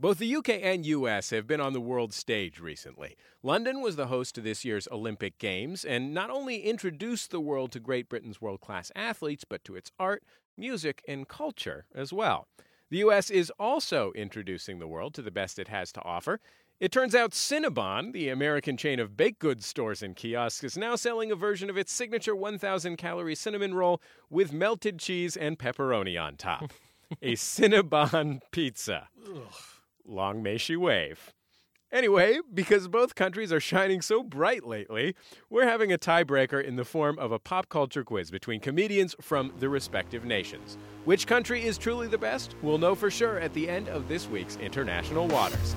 Both the UK and US have been on the world stage recently. London was the host to this year's Olympic Games and not only introduced the world to Great Britain's world class athletes, but to its art, music, and culture as well. The US is also introducing the world to the best it has to offer. It turns out Cinnabon, the American chain of baked goods stores and kiosks, is now selling a version of its signature 1,000 calorie cinnamon roll with melted cheese and pepperoni on top. a Cinnabon pizza. Long may she wave. Anyway, because both countries are shining so bright lately, we're having a tiebreaker in the form of a pop culture quiz between comedians from the respective nations. Which country is truly the best? We'll know for sure at the end of this week's International Waters.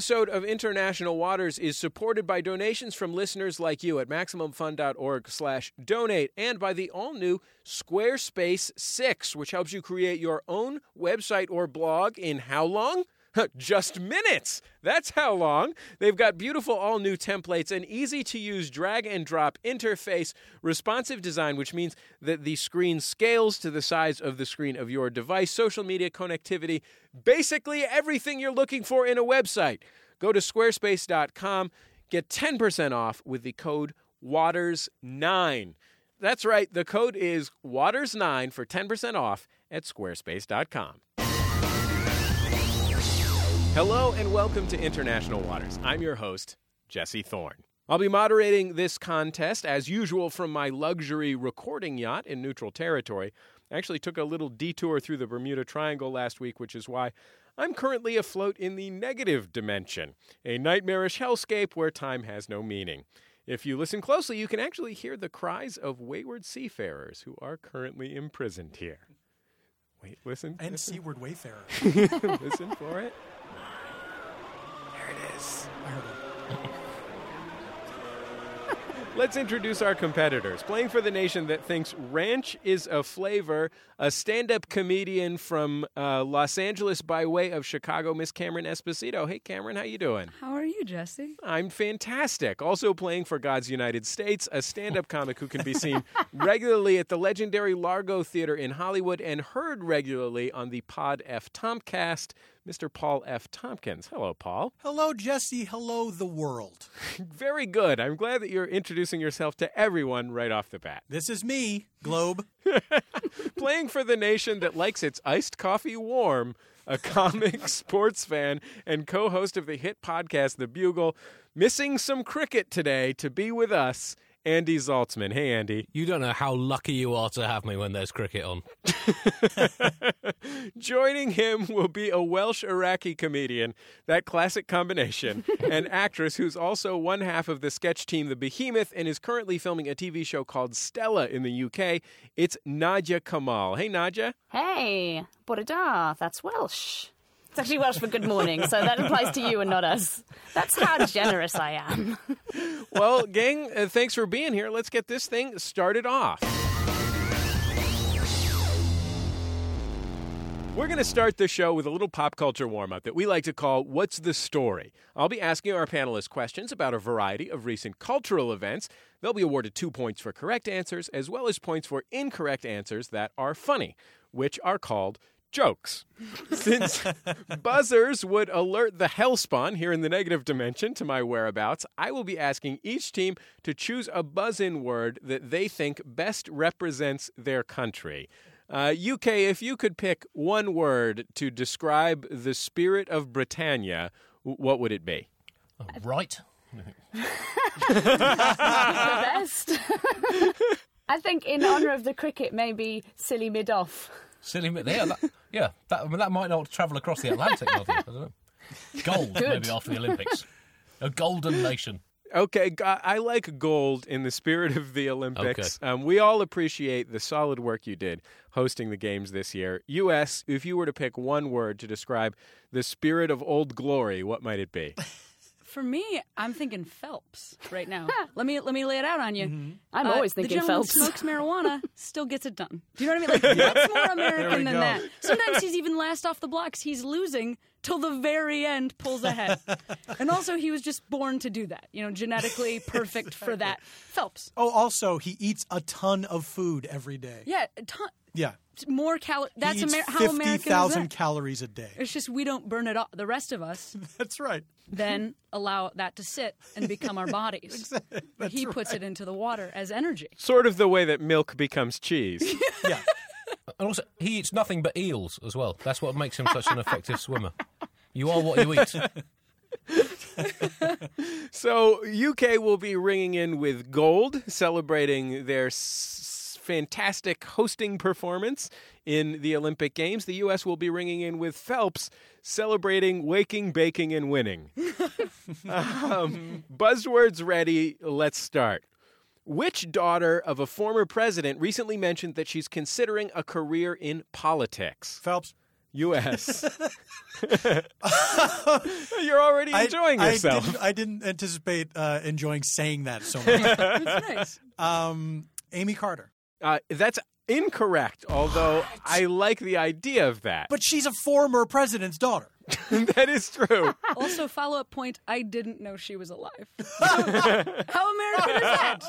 Episode of International Waters is supported by donations from listeners like you at MaximumFun.org slash donate and by the all-new Squarespace 6, which helps you create your own website or blog in how long? Just minutes. That's how long. They've got beautiful all new templates, an easy to use drag and drop interface, responsive design, which means that the screen scales to the size of the screen of your device, social media connectivity, basically everything you're looking for in a website. Go to squarespace.com, get 10% off with the code WATERS9. That's right, the code is WATERS9 for 10% off at squarespace.com. Hello and welcome to International Waters. I'm your host, Jesse Thorn. I'll be moderating this contest as usual from my luxury recording yacht in neutral territory. I actually took a little detour through the Bermuda Triangle last week, which is why I'm currently afloat in the negative dimension, a nightmarish hellscape where time has no meaning. If you listen closely, you can actually hear the cries of wayward seafarers who are currently imprisoned here. Wait, listen. And listen. Seaward Wayfarer. listen for it. There it is. I heard it. Let's introduce our competitors. Playing for the nation that thinks ranch is a flavor, a stand-up comedian from uh, Los Angeles by way of Chicago, Miss Cameron Esposito. Hey, Cameron, how you doing? How are you, Jesse? I'm fantastic. Also playing for God's United States, a stand-up comic who can be seen regularly at the legendary Largo Theater in Hollywood and heard regularly on the Pod F Tompkast, Mr. Paul F. Tompkins. Hello, Paul. Hello, Jesse. Hello, the world. Very good. I'm glad that you're introducing yourself to everyone right off the bat. This is me, Globe. Playing for the nation that likes its iced coffee warm, a comic sports fan and co host of the hit podcast The Bugle, missing some cricket today to be with us, Andy Zaltzman. Hey, Andy. You don't know how lucky you are to have me when there's cricket on. Joining him will be a Welsh Iraqi comedian, that classic combination, an actress who's also one half of the sketch team The Behemoth and is currently filming a TV show called Stella in the UK. It's Nadia Kamil. Hey, Nadia. Hey, bore da, that's Welsh. It's actually Welsh for good morning, so that applies to you and not us. That's how generous I am. Well, gang, uh, thanks for being here. Let's get this thing started off. We're going to start the show with a little pop culture warm up that we like to call What's the Story? I'll be asking our panelists questions about a variety of recent cultural events. They'll be awarded two points for correct answers, as well as points for incorrect answers that are funny, which are called jokes. Since buzzers would alert the hellspawn here in the negative dimension to my whereabouts, I will be asking each team to choose a buzz in word that they think best represents their country. Uh, UK, if you could pick one word to describe the spirit of Britannia, what would it be? Right? the best. I think in honour of the cricket, maybe silly mid off. Silly bit there. That, yeah, that, I mean, that might not travel across the Atlantic, I don't know. Gold, maybe, after the Olympics. A golden nation. Okay, I like gold in the spirit of the Olympics. Um, we all appreciate the solid work you did hosting the games this year. U.S., if you were to pick one word to describe the spirit of old glory, what might it be? For me, I'm thinking Phelps right now. let me let me lay it out on you. Mm-hmm. I'm Uh, always the thinking gentleman Phelps. smokes marijuana, still gets it done. Do you know what I mean? Like what's more American than go. that? Sometimes he's even last off the blocks. He's losing till the very end, pulls ahead. and also, he was just born to do that. You know, genetically perfect for that. Phelps. Oh, also, he eats a ton of food every day. Yeah, a ton, Yeah. More cal. That's he eats Amer- how American is 50,000 calories a day. It's just we don't burn it off. The rest of us That's right. then allow that to sit and become our bodies. But he puts it into the water as energy. Sort of the way that milk becomes cheese. Yeah. And also, he eats nothing but eels as well. That's what makes him such an effective swimmer. You are what you eat. So, UK will be ringing in with gold, celebrating their s- fantastic hosting performance in the Olympic Games. The US will be ringing in with Phelps, celebrating waking, baking, and winning. um, buzzwords ready. Let's start. Which daughter of a former president recently mentioned that she's considering a career in politics? Phelps. U.S. You're already enjoying I yourself. didn't, I didn't anticipate uh, enjoying saying that so much. It's nice. um, Amy Carter. Uh, that's incorrect, although I like the idea of that. But she's a former president's daughter. that is true. Also, follow up point I didn't know she was alive. How American is that?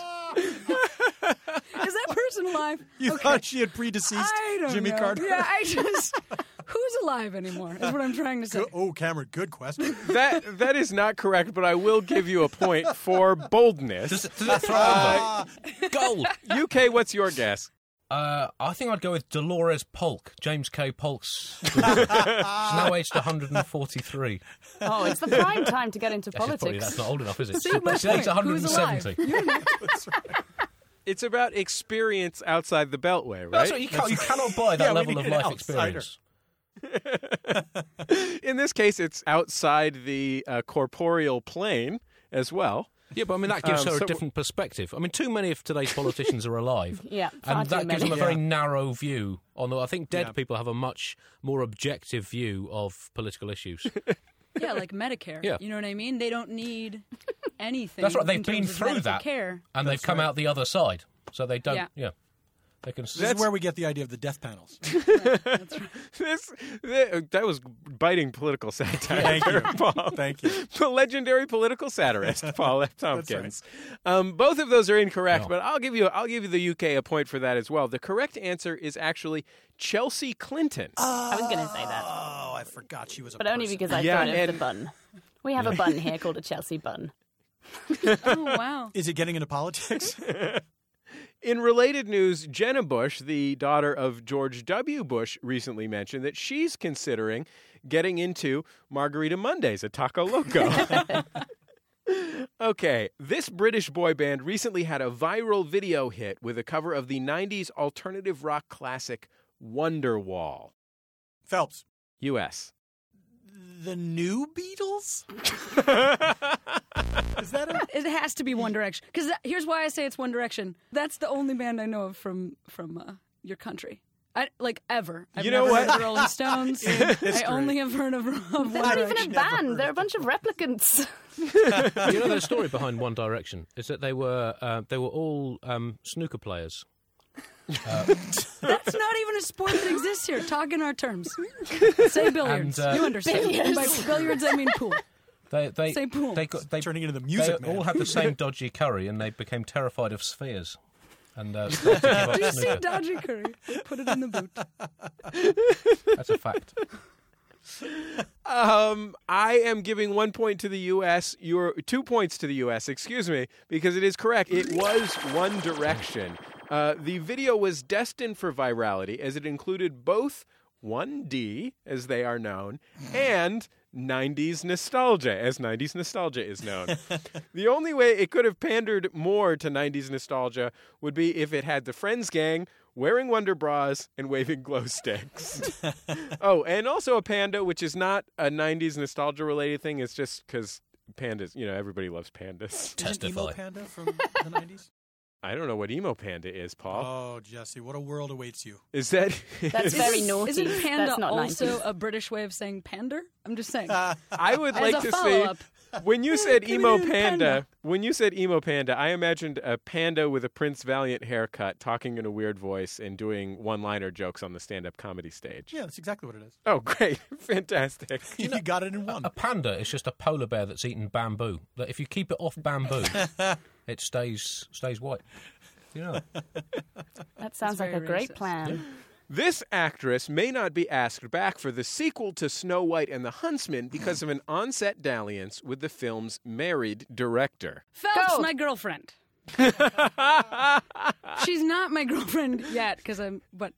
is that person alive? You Okay. thought she had predeceased I don't Jimmy know. Carter? Yeah, I just. Who's alive anymore? Is what I'm trying to say. Go- Oh, Cameron, good question. That that is not correct, but I will give you a point for boldness. Does it, does it throw over? Gold. UK, what's your guess? Uh, I think I'd go with Dolores Polk, James K. Polk's. She's now aged 143. Oh, it's the prime time to get into That's, just probably, politics. that's not old enough, is it? She's aged point. Who's alive? 170. It's about experience outside the Beltway, right? That's what you, can't, you cannot buy that Yeah, level of life outsider. experience. In this case, it's outside the uh, corporeal plane as well. Yeah, but I mean that gives Um, her so- a different perspective. I mean, too many of today's politicians are alive. Yeah, far and too that gives many. them a very narrow view. On the, I think dead Yeah. people have a much more objective view of political issues. Yeah, like Medicare. Yeah. You know what I mean? They don't need anything. That's right. They've been through that, Care. and they've come out the other side, so they don't. Yeah. Yeah, they can. This is where we get the idea of the death panels. This, th- that was biting political satire. Thank you. Paul. Thank you. the legendary political satirist Paul F. Tompkins. Um, both of those are incorrect, No. but I'll give you I'll give you the UK a point for that as well. The correct answer is actually Chelsea Clinton. I was going to say that, Oh, I forgot she was a but only because I Yeah, thought of the and- bun. We have a bun here called a Chelsea bun. Oh, wow. Is it getting into politics? In related news, Jenna Bush, the daughter of George W. Bush, recently mentioned that she's considering getting into Margarita Mondays at Taco Loco. okay, this British boy band recently had a viral video hit with a cover of the 90s alternative rock classic Wonderwall. Phelps. U.S. The new Beatles? Is that a It has to be One Direction. Because here's why I say it's One Direction. That's the only band I know of from from uh, your country. I, like ever. I've You know never what? heard of Rolling Stones. I only have heard of, of They're not even a band. They're a bunch of replicants. you know the story behind One Direction is that they were uh, they were all um, snooker players. That's not even a sport that exists here. Talk in our terms. Say billiards. And, uh, you understand. And by billiards, I mean pool. They they Say pool. they got they turning into the they music man? all had the same dodgy curry, and they became terrified of spheres. And uh, started to give up Do you see snooker. dodgy curry? Put it in the boot. That's a fact. Um, I am giving one point to the U.S. Your two points to the U.S. Excuse me, because it is correct. It was One Direction. Uh, the video was destined for virality as it included both 1D, as they are known, and 90s nostalgia, as 90s nostalgia is known. the only way it could have pandered more to 90s nostalgia would be if it had the Friends gang wearing Wonder Bras and waving glow sticks. oh, and also a panda, which is not a 90s nostalgia related thing. It's just because pandas, you know, everybody loves pandas. Is it emo Testify. panda from the 90s? I don't know what emo panda is, Paul. Oh, Jesse, what a world awaits you. is that. That's very naughty. Isn't panda That's not also 90s. a British way of saying pander? I'm just saying. I would As like a to follow-up. See. When you said Coming emo panda, panda. when you said emo panda, I imagined a panda with a Prince Valiant haircut, talking in a weird voice and doing one-liner jokes on the stand-up comedy stage. Yeah, that's exactly what it is. Oh, great, fantastic! You, got it in one. A panda is just a polar bear that's eaten bamboo. That if you keep it off bamboo, it stays stays white. You know. That sounds like a very great racist. plan. This actress may not be asked back for the sequel to Snow White and the Huntsman because of an on-set dalliance with the film's married director. Phelps, Go. my girlfriend. She's not my girlfriend yet because I'm. But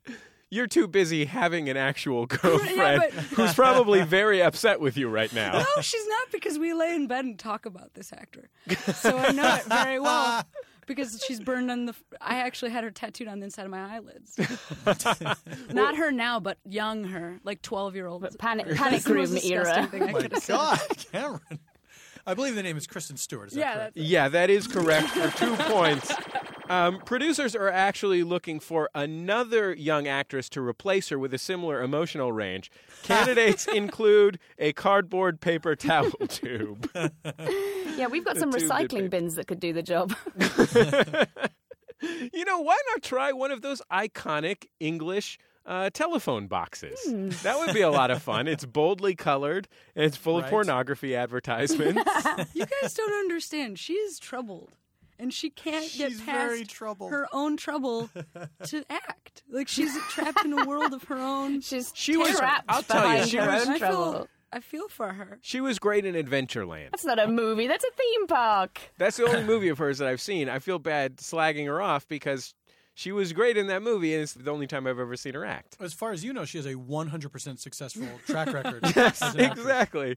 You're too busy having an actual girlfriend but- who's probably very upset with you right now. no, she's not because we lay in bed and talk about this actor. So I know it very well because she's burned on the. I actually had her tattooed on the inside of my eyelids. not her now, but young her, like twelve year old. But panic, panic room era. Thing I oh My could. God, Cameron. I believe the name is Kristen Stewart. Is that Yeah, correct? that's Yeah, that is correct for two points. Um, producers are actually looking for another young actress to replace her with a similar emotional range. Candidates include a cardboard paper towel tube. Yeah, we've got some tube did recycling paper. bins that could do the job. You know, why not try one of those iconic English uh, telephone boxes? That would be a lot of fun. It's boldly colored and it's full of Right. pornography advertisements. You guys don't understand. She is troubled. And she can't She's get past very troubled. her own trouble to act. Like she's trapped in a world of her own. She's She was- trapped I'll tell you, she her was- own I trouble. feel, I feel for her. she was great in Adventureland. That's not a movie. That's a theme park. That's the only movie of hers that I've seen. I feel bad slagging her off because she was great in that movie, and it's the only time I've ever seen her act. As far as you know, she has a 100% successful track record. as an actress. exactly.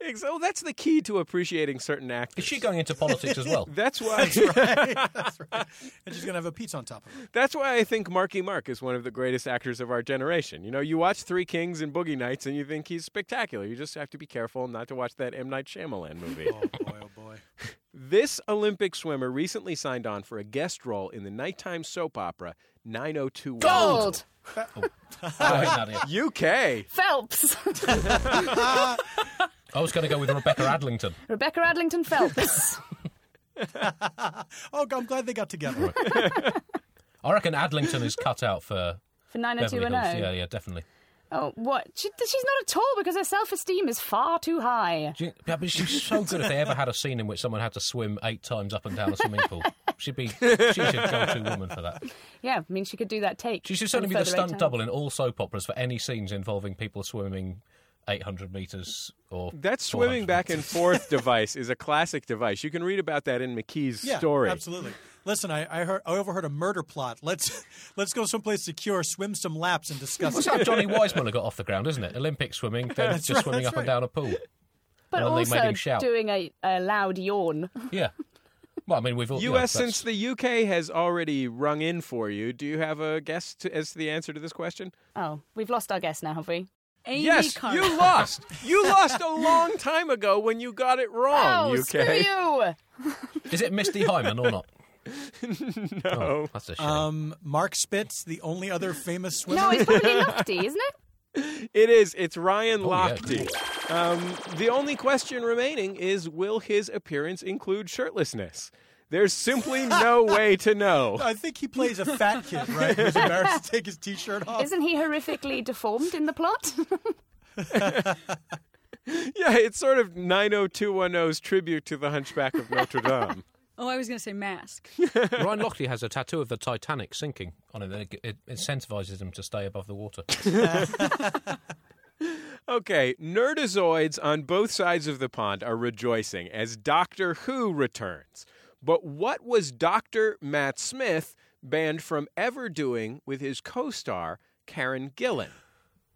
Ex- Oh, that's the key to appreciating certain actors. Is she going into politics as well? That's why. That's right. And she's going to have a pizza on top of it. That's why I think Marky Mark is one of the greatest actors of our generation. You know, you watch Three Kings and Boogie Nights, and you think he's spectacular. You just have to be careful not to watch that M Night Shyamalan movie. Oh, boy, oh, boy. This Olympic swimmer recently signed on for a guest role in the nighttime soap opera 90210. Gold. I hate. UK. Phelps. I was going to go with Rebecca Adlington. Rebecca Adlington Phelps. Oh, I'm glad they got together. I reckon Adlington is cut out for For 90210. Yeah, yeah, definitely. Oh, what? She, she's not at all because her self esteem is far too high. You- Yeah, but she's so good. If they ever had a scene in which someone had to swim eight times up and down a swimming pool, she'd be she's a go-to woman for that. Yeah, I mean, she could do that take. She should certainly be the stunt double in all soap operas for any scenes involving people swimming 800 meters or That swimming back and forth device is a classic device. You can read about that in McKee's Yeah, story. absolutely. Listen, I, I heard I overheard a murder plot. Let's let's go someplace secure, swim some laps, and discuss. That's it. how Johnny Weissmuller got off the ground, isn't it? Olympic swimming, then just right, swimming that's up and down a pool. But And then made also him shout. doing a, a loud yawn. Yeah. Well, I mean, we've all. you know, U.S. since the UK has already rung in for you, do you have a guess to, as to the answer to this question? Oh, we've lost our guest now, have we? Amy yes, Carter. you lost. You lost a long time ago when you got it wrong. oh, UK. screw you! Is it Misty Hyman or not? No. Oh, that's a shame. Um, Mark Spitz, the only other famous swimmer. No, it's probably Lofty, isn't it? It is. It's Ryan Oh, yeah. Lochte. Um, the only question remaining is will his appearance include shirtlessness? There's simply no way to know. I think he plays a fat kid, right? Who's embarrassed to take his t-shirt off. Isn't he horrifically deformed in the plot? Yeah, it's sort of 90210's tribute to the Hunchback of Notre Dame. Oh, I was going to say mask. Ryan Lochte has a tattoo of the Titanic sinking on it. It, it incentivizes him to stay above the water. Okay, nerdazoids on both sides of the pond are rejoicing as Doctor Who returns. But what was Dr. Matt Smith banned from ever doing with his co star, Karen Gillan?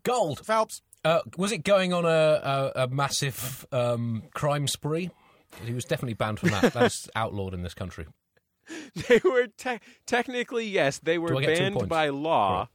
Gold. Phelps. Uh, was it going on a, a, a massive um, crime spree? He was definitely banned from that. That's outlawed in this country. They were te- technically, yes, they were I get two banned by law. Right.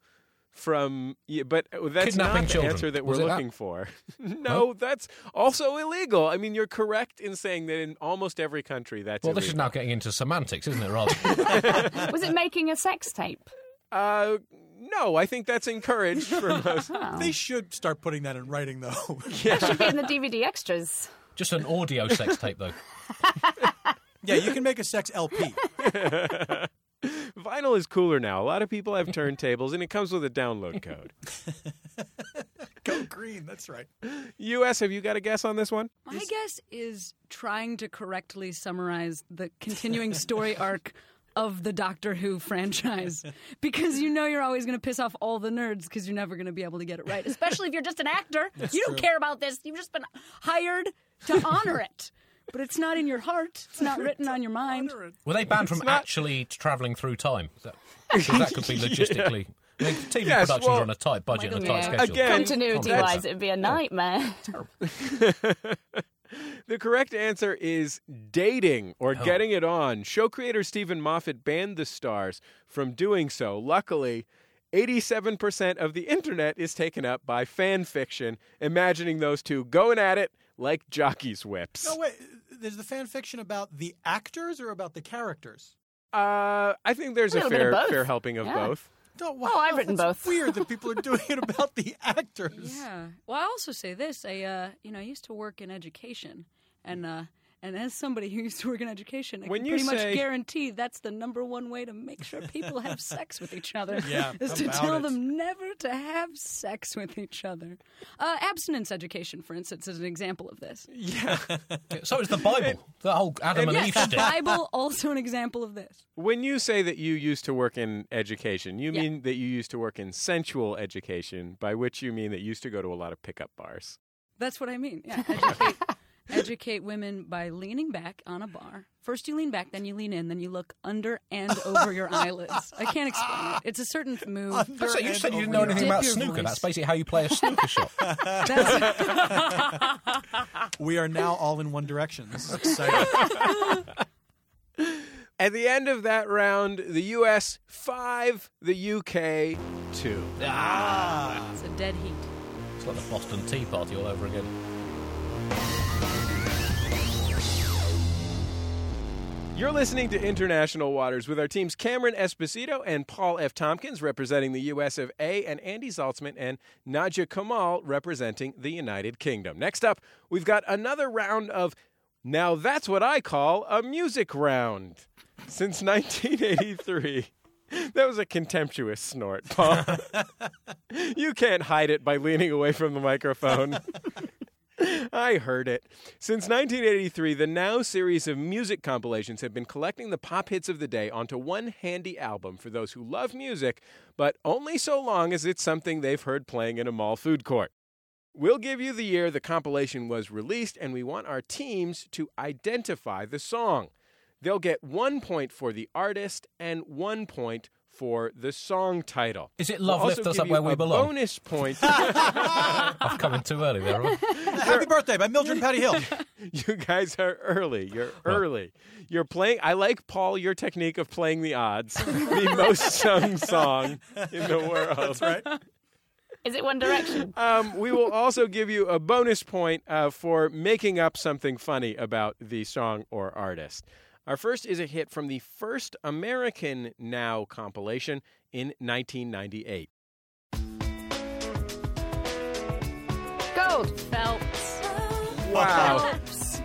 From, yeah, but that's not the children. answer that we're it that? looking for. no, that's also illegal. I mean, you're correct in saying that in almost every country that's Well, this is now getting into semantics, isn't it, rather? Was it making a sex tape? Uh, no, I think that's encouraged for most. They should start putting that in writing, though. Yeah, should be in the DVD extras. Just an audio sex tape, though. Yeah, you can make a sex LP. Vinyl is cooler now. A lot of people have turntables, and it comes with a download code. Go green. That's right. U.S., have you got a guess on this one? My guess is trying to correctly summarize the continuing story arc of the Doctor Who franchise because you know you're always going to piss off all the nerds because you're never going to be able to get it right, especially if you're just an actor. you don't care about this. You've just been hired to honor it. But it's not in your heart. It's not written on your mind. Were they banned from actually travelling through time? Is that, 'cause that could be logistically. I mean, TV Yes, productions well- are on a tight budget and a tight Yeah. schedule. Again, Continuity wise, it'd be a nightmare. The correct answer is dating or Oh. getting it on. Show creator Steven Moffat banned the stars from doing so. Luckily, 87% of the internet is taken up by fan fiction, imagining those two going at it like jockeys' whips. No, wait. There's the fan fiction about the actors or about the characters? Uh, I think there's A a, fair fair helping of Yeah. both. No, wow, Oh, I've written both. Weird that people are doing it about the actors. Yeah. Well, I also say this. I, uh, you know, I used to work in education, and uh, and as somebody who used to work in education, I When can you pretty say- much guarantee that's the number one way to make sure people have sex with each other. Yeah, is to tell it. them never to have sex with each other. Uh, abstinence education, for instance, is an example of this. Yeah. So is the Bible. The whole Adam and Yes, Eve the. Bible also an example of this. when you say that you used to work in education, you Yeah. mean that you used to work in sensual education, by which you mean that you used to go to a lot of pickup bars. That's what I mean. Yeah, educate, educate women by leaning back on a bar. First you lean back, then you lean in, then you look under and over your eyelids. I can't explain it. It's a certain move. Under So you said you didn't know anything about snooker. voice. That's basically how you play a snooker shot. That's, We are now all in one direction. This is exciting. At the end of that round, the U.S. five, the U.K. two. Ah, it's a dead heat. It's like the Boston Tea Party all over again. You're listening to International Waters with our teams Cameron Esposito and Paul F. Tompkins representing the U.S. of A. and Andy Zaltzman and Nadia Kamil representing the United Kingdom. Next up, we've got another round of now that's what I call a music round. Since 1983. That was a contemptuous snort, Paul. you can't hide it by leaning away from the microphone. I heard it. Since 1983, the Now series of music compilations have been collecting the pop hits of the day onto one handy album for those who love music, but only so long as it's something they've heard playing in a mall food court. We'll give you the year the compilation was released, and we want our teams to identify the song. They'll get one point for the artist and one point for the song title. Is it We'll Love also Lift Us Up Where We Belong? Bonus point. I've come in too early there. haven't Happy birthday by Mildred Patty Hill. You guys are early. You're early. You're playing. I like Paul. Your technique of playing the odds. the most sung song in the world. That's right. Is it One Direction? Um, we will also give you a bonus point uh, for making up something funny about the song or artist. Our first is a hit from the first American Now compilation in 1998. Gold. Phelps. Wow. Phelps.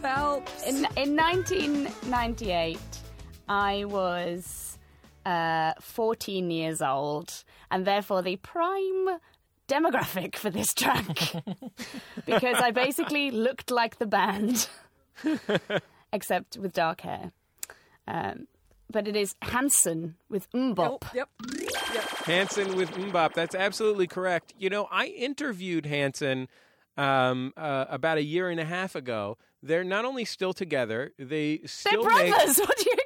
Phelps. In, in 1998, I was uh, 14 years old, and therefore the prime demographic for this track. because I basically looked like the band, except with dark hair. Um, but it is Hanson with MMMBop. Yep. Hanson with MMMBop. That's absolutely correct. You know, I interviewed Hanson um, uh, about a year and a half ago. They're not only still together, they They're still make. brothers. What do you expect?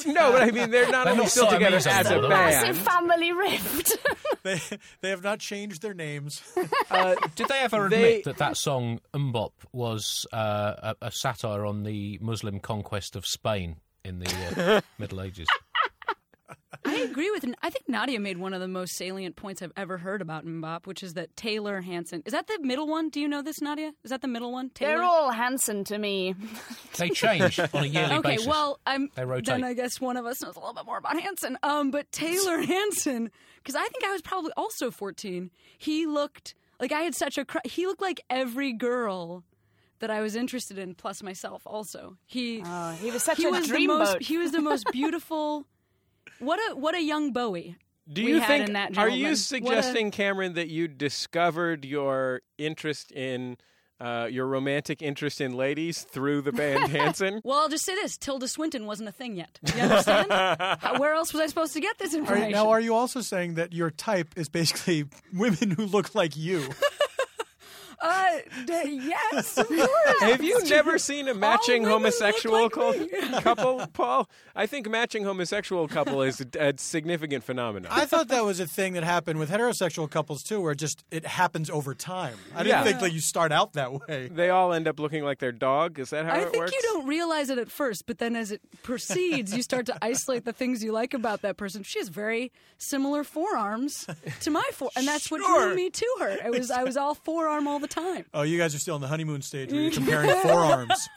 No, but I mean, they're not They're only still together as a anymore, Massive band. family rift. They they have not changed their names. Uh, Did they ever They- admit that that song MMMBop was uh, a, a satire on the Muslim conquest of Spain in the uh, Middle Ages? I agree with. I think Nadia made one of the most salient points I've ever heard about MMMBop, which is that Taylor Hanson. Is that the middle one? Do you know this, Nadia? Is that the middle one? Taylor. They're all Hanson to me. They change on a yearly Okay, basis. well, I'm They rotate. then I guess one of us knows a little bit more about Hanson. Um, but Taylor Hanson, because I think I was probably also 14. He looked like I had such a cr- he looked like every girl that I was interested in, plus myself also. He Oh, he was such he a was the dreamboat. most he was the most beautiful. What a what a young Bowie. Do we you had think? in that are you What a- suggesting, Cameron, that you discovered your interest in uh, your romantic interest in ladies through the band Hanson? Well, I'll just say this: Tilda Swinton wasn't a thing yet. You understand? How, where else was I supposed to get this Are, information? now, are you also saying that your type is basically women who look like you? Uh, d- yes, of course. Have you never seen a matching women look homosexual like cou- couple, Paul? I think matching homosexual couple is a, a significant phenomenon. I thought that was a thing that happened with heterosexual couples too, where it just it happens over time. I didn't Yeah. think that you start out that way. they all end up looking like their dog. Is that how it works? I it think works? you don't realize it at first, but then as it proceeds, you start to isolate the things you like about that person. She has very similar forearms to my fore, and that's what Sure. drew me to her. It was I was all forearm all the time. Oh, you guys are still in the honeymoon stage where you're comparing forearms.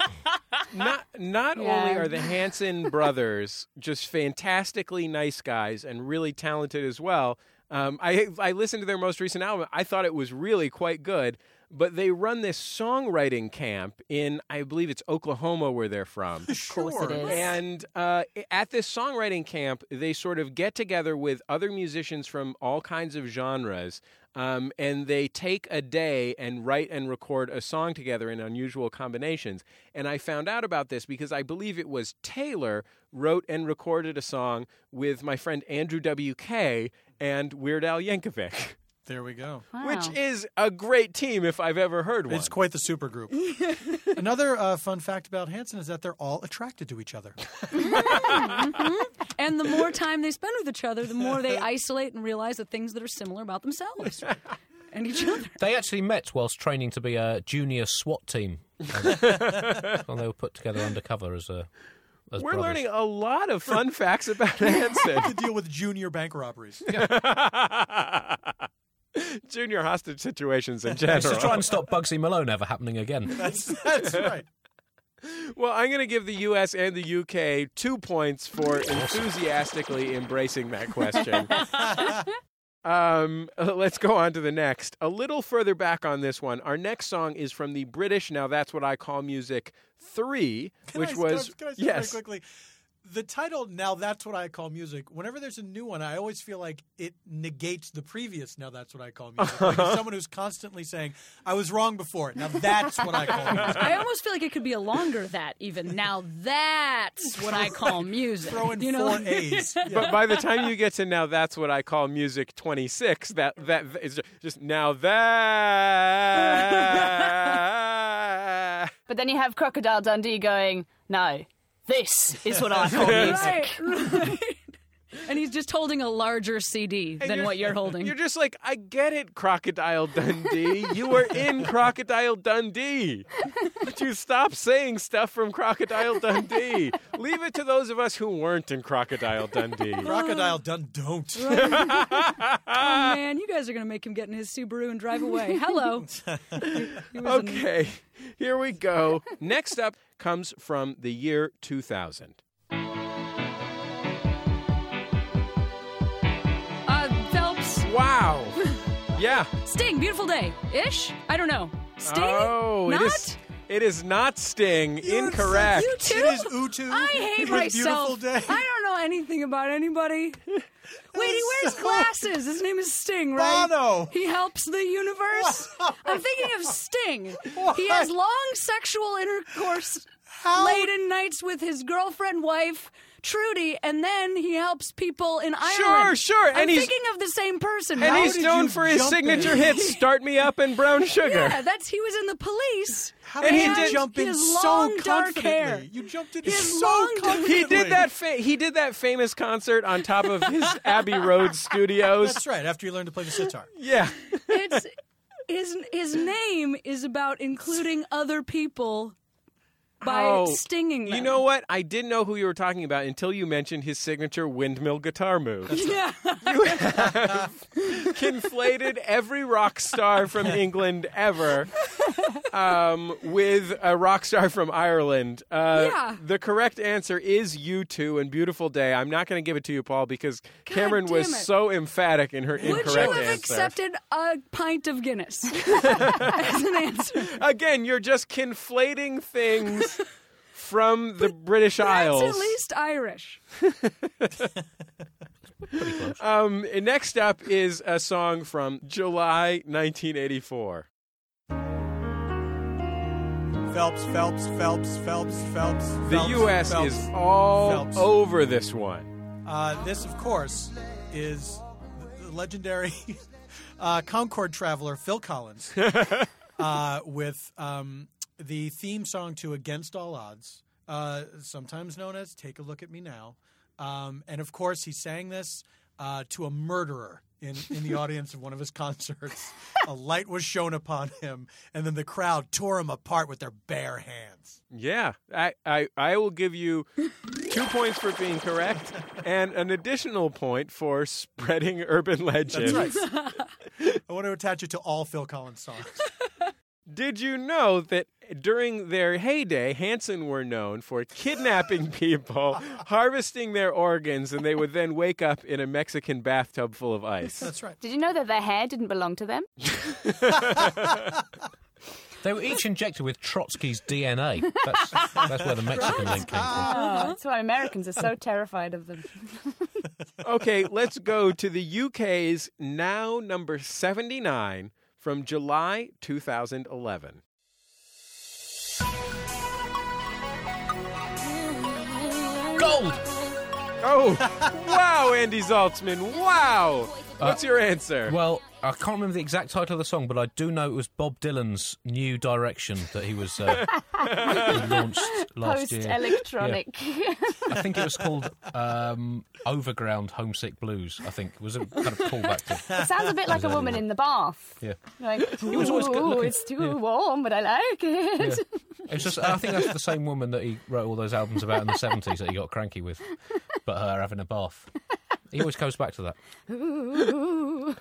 not not Yeah. only are the Hanson brothers just fantastically nice guys and really talented as well. Um, I I listened to their most recent album. I thought it was really quite good. But they run this songwriting camp in, I believe it's Oklahoma, where they're from. of course it is. And uh, at this songwriting camp, they sort of get together with other musicians from all kinds of genres, um, and they take a day and write and record a song together in unusual combinations. And I found out about this because I believe it was Taylor wrote and recorded a song with my friend Andrew W.K. and Weird Al Yankovic, There we go. which is a great team if I've ever heard one. It's quite the supergroup. Another uh, fun fact about Hanson is that they're all attracted to each other. And the more time they spend with each other, the more they isolate and realize the things that are similar about themselves and each other. They actually met whilst training to be a junior SWAT team. when they were put together undercover as a. As We're brothers. learning a lot of fun facts about Hanson. to deal with junior bank robberies. Junior hostage situations in It's general. to try and stop Bugsy Malone ever happening again. That's that's right. Well, I'm going to give the U.S. and the U.K. two points for enthusiastically embracing that question. um, let's go on to the next. A little further back on this one, our next song is from the British. Now that's what I call music three, Can which I, was can I say yes. very quickly. The title now that's what I call music. Whenever there's a new one, I always feel like it negates the previous. Now that's what I call music. Like someone who's constantly saying, "I was wrong before." Now that's what I call music. I almost feel like it could be a longer that even. Now that's what I call music. Throw in you know? four A's. Yeah. But by the time you get to now, that's what I call music 26. That that is just now that. But then you have Crocodile Dundee going, no, this is what I call music. Right, right. And he's just holding a larger CD And than what you're holding. You're just like, I get it, Crocodile Dundee. You were in Crocodile Dundee. But you stop saying stuff from Crocodile Dundee. Leave it to those of us who weren't in Crocodile Dundee. Crocodile done don't. oh man, you guys are gonna make him get in his Subaru and drive away. Hello. He- he was in- Okay, here we go. Next up comes from the year 2000. uh, Phelps, Wow. Yeah. Sting, beautiful day, ish. I don't know. Sting, Oh, not. it is. It is not Sting. You're Incorrect. You too. It is U2. I hate with Beautiful myself. day. I don't know anything about anybody. Wait, he wears glasses. His name is Sting, right? Bono. He helps the universe. I'm thinking of Sting. He has long sexual intercourse How- late in nights with his girlfriend, wife, Trudie, and then he helps people in Ireland. Sure, sure, I'm and he's- thinking of the same person. And right? he's known for his signature in? hits, "Start Me Up" and "Brown Sugar." yeah, that's he was in the police. How And did he you did- jump in his so long, dark confidently? hair. You jumped in His so long, confidently. He did that. Fa- he did that famous concert on top of his Abbey Road studios. That's right. After you learned to play the sitar. Yeah. It's his his name is about including other people by Oh, stinging them. You know what? I didn't know who you were talking about until you mentioned his signature windmill guitar move. Yeah. you have conflated every rock star from England ever um, with a rock star from Ireland. Uh, Yeah. The correct answer is U2 and Beautiful Day. I'm not going to give it to you, Paul, because Cameron was it. so emphatic in her Would incorrect you have answer. accepted a pint of Guinness as an answer? Again, you're just conflating things from the British That's Isles. at least Irish. Um, next up is a song from July 1984. Phelps, Phelps, Phelps, Phelps, Phelps. The Phelps, U.S. Phelps. is all Phelps. over this one. Uh, this, of course, is the legendary uh, Concorde traveler Phil Collins uh, with um, the theme song to Against All Odds, uh, sometimes known as Take a Look at Me Now. Um, and of course, he sang this uh, to a murderer in, in the audience of one of his concerts. a light was shown upon him, and then the crowd tore him apart with their bare hands. Yeah, I, I, I will give you two points for being correct and an additional point for spreading urban legend. That's right. I want to attach it to all Phil Collins songs. Did you know that during their heyday, Hanson were known for kidnapping people, harvesting their organs, and they would then wake up in a Mexican bathtub full of ice? That's right. Did you know that their hair didn't belong to them? They were each injected with Trotsky's DNA. That's, that's where the Mexican link came from. Ah. That's why Americans are so terrified of them. Okay, let's go to the UK's now number 79 from July 2011. Gold! Oh, wow, Andy Zaltzman. Wow. Uh, What's your answer? Well, I can't remember the exact title of the song, but I do know it was Bob Dylan's new direction that he was uh, launched last Post year. electronic. I think it was called um, Overground Homesick Blues. I think it was a kind of callback to. It sounds a bit like a woman in the bath. Yeah, Like, was always good "Ooh, looking." it's too Yeah. warm, but I like it. yeah. It's just I think that's the same woman that he wrote all those albums about in the seventies that he got cranky with, but her having a bath. He always goes back to that. Ooh.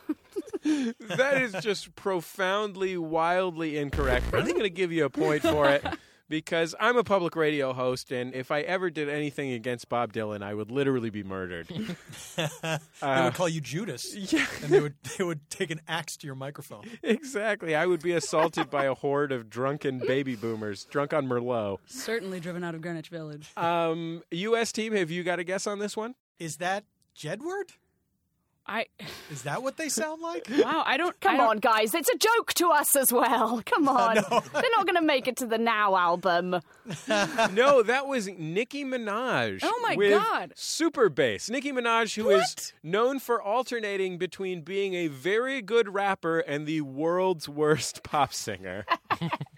That is just profoundly, wildly incorrect. I'm going to give you a point for it because I'm a public radio host, and if I ever did anything against Bob Dylan, I would literally be murdered. they would call you Judas. yeah, and they would they would take an axe to your microphone. exactly. I would be assaulted by a horde of drunken baby boomers, drunk on Merlot. Certainly driven out of Greenwich Village. Um, U.S. team, have you got a guess on this one? Is that Jedward? I Is that what they sound like? wow. I don't. Come I don't- on, guys. It's a joke to us as well. Come on. They're not going to make it to the Now album. no, that was Nicki Minaj. Oh, my with God. Super bass. Nicki Minaj, who is What? known for alternating between being a very good rapper and the world's worst pop singer.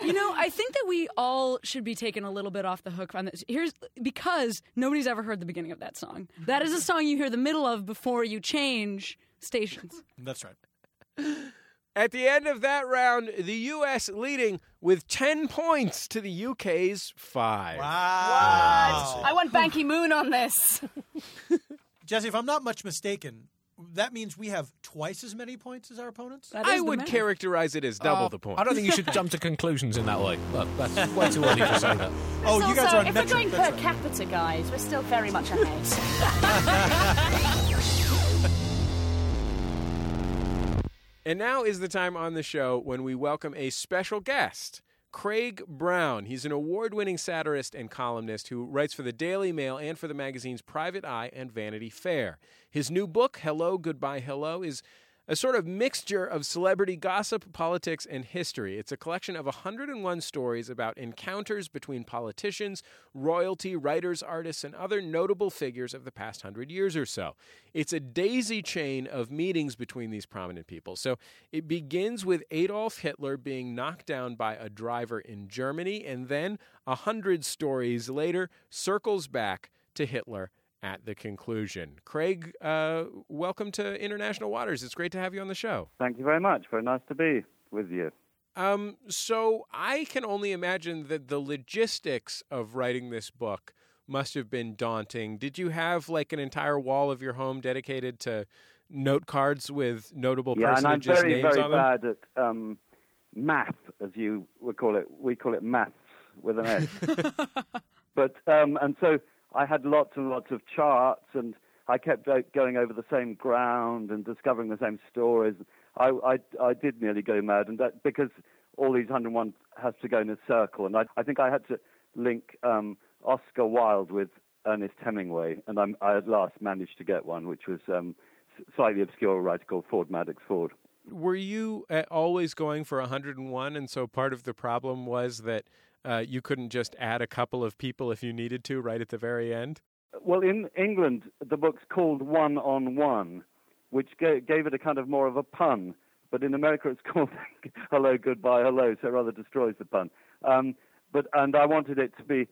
You know, I think that we all should be taken a little bit off the hook on this. Here's because nobody's ever heard the beginning of that song. That is a song you hear the middle of before you change stations. That's right. At the end of that round, the U.S. leading with 10 points to the UK's 5. Wow. I want Ban Ki-moon on this. Jesse, if I'm not much mistaken, that means we have twice as many points as our opponents. That is I would characterize it as double Uh, the points. I don't think you should jump to conclusions in that way. But that's way too early to say that. Oh, you guys also, are on if we're going per right. capita, guys, we're still very much ahead. And now is the time on the show when we welcome a special guest, Craig Brown. He's an award winning satirist and columnist who writes for the Daily Mail and for the magazines Private Eye and Vanity Fair. His new book, Hello, Goodbye, Hello, is a sort of mixture of celebrity gossip, politics, and history. It's a collection of 101 stories about encounters between politicians, royalty, writers, artists, and other notable figures of the past hundred years or so. It's a daisy chain of meetings between these prominent people. So it begins with Adolf Hitler being knocked down by a driver in Germany, and then, a hundred stories later, circles back to Hitler at the conclusion. Craig, uh, welcome to International Waters. It's great to have you on the show. Thank you very much. Very nice to be with you. Um, so I can only imagine that the logistics of writing this book must have been daunting. Did you have like an entire wall of your home dedicated to note cards with notable yeah, and I'm very, names very on them? bad at um, math, as you would call it. We call it maths with an S. but um, and so I had lots and lots of charts, and I kept going over the same ground and discovering the same stories. I I, I did nearly go mad, and that because all these 101 has to go in a circle, and I I think I had to link um, Oscar Wilde with Ernest Hemingway, and I'm, I at last managed to get one, which was um, slightly obscure writer called Ford Madox Ford. Were you uh, always going for 101? And so part of the problem was that uh, you couldn't just add a couple of people if you needed to right at the very end? Well, in England, the book's called One on One, which ga- gave it a kind of more of a pun. But in America, it's called Hello, Goodbye, Hello, so rather destroys the pun. Um, but and I wanted it to be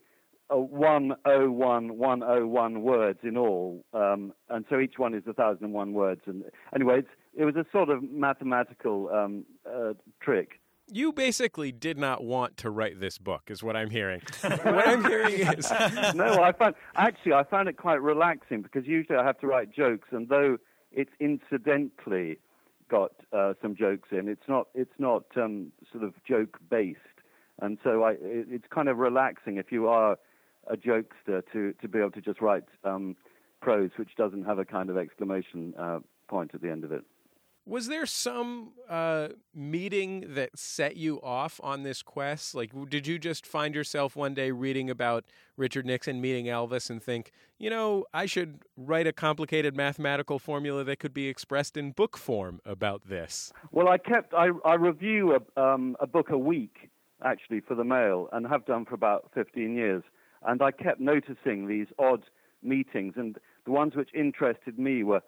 uh, 101, 101 words in all, um, and so each one is a 1,001 words. And anyway, it was a sort of mathematical um, uh, trick. You basically did not want to write this book, is what I'm hearing. what I'm hearing is no, I found actually I found it quite relaxing because usually I have to write jokes, and though it's incidentally got uh, some jokes in, it's not it's not um, sort of joke based, and so I it, it's kind of relaxing if you are a jokester to to be able to just write um, prose which doesn't have a kind of exclamation uh, point at the end of it. Was there some uh, meeting that set you off on this quest? Like, did you just find yourself one day reading about Richard Nixon meeting Elvis and think, you know, I should write a complicated mathematical formula that could be expressed in book form about this? Well, I kept I, I review a, um, a book a week actually for the Mail and have done for about 15 years, and I kept noticing these odd meetings, and the ones which interested me were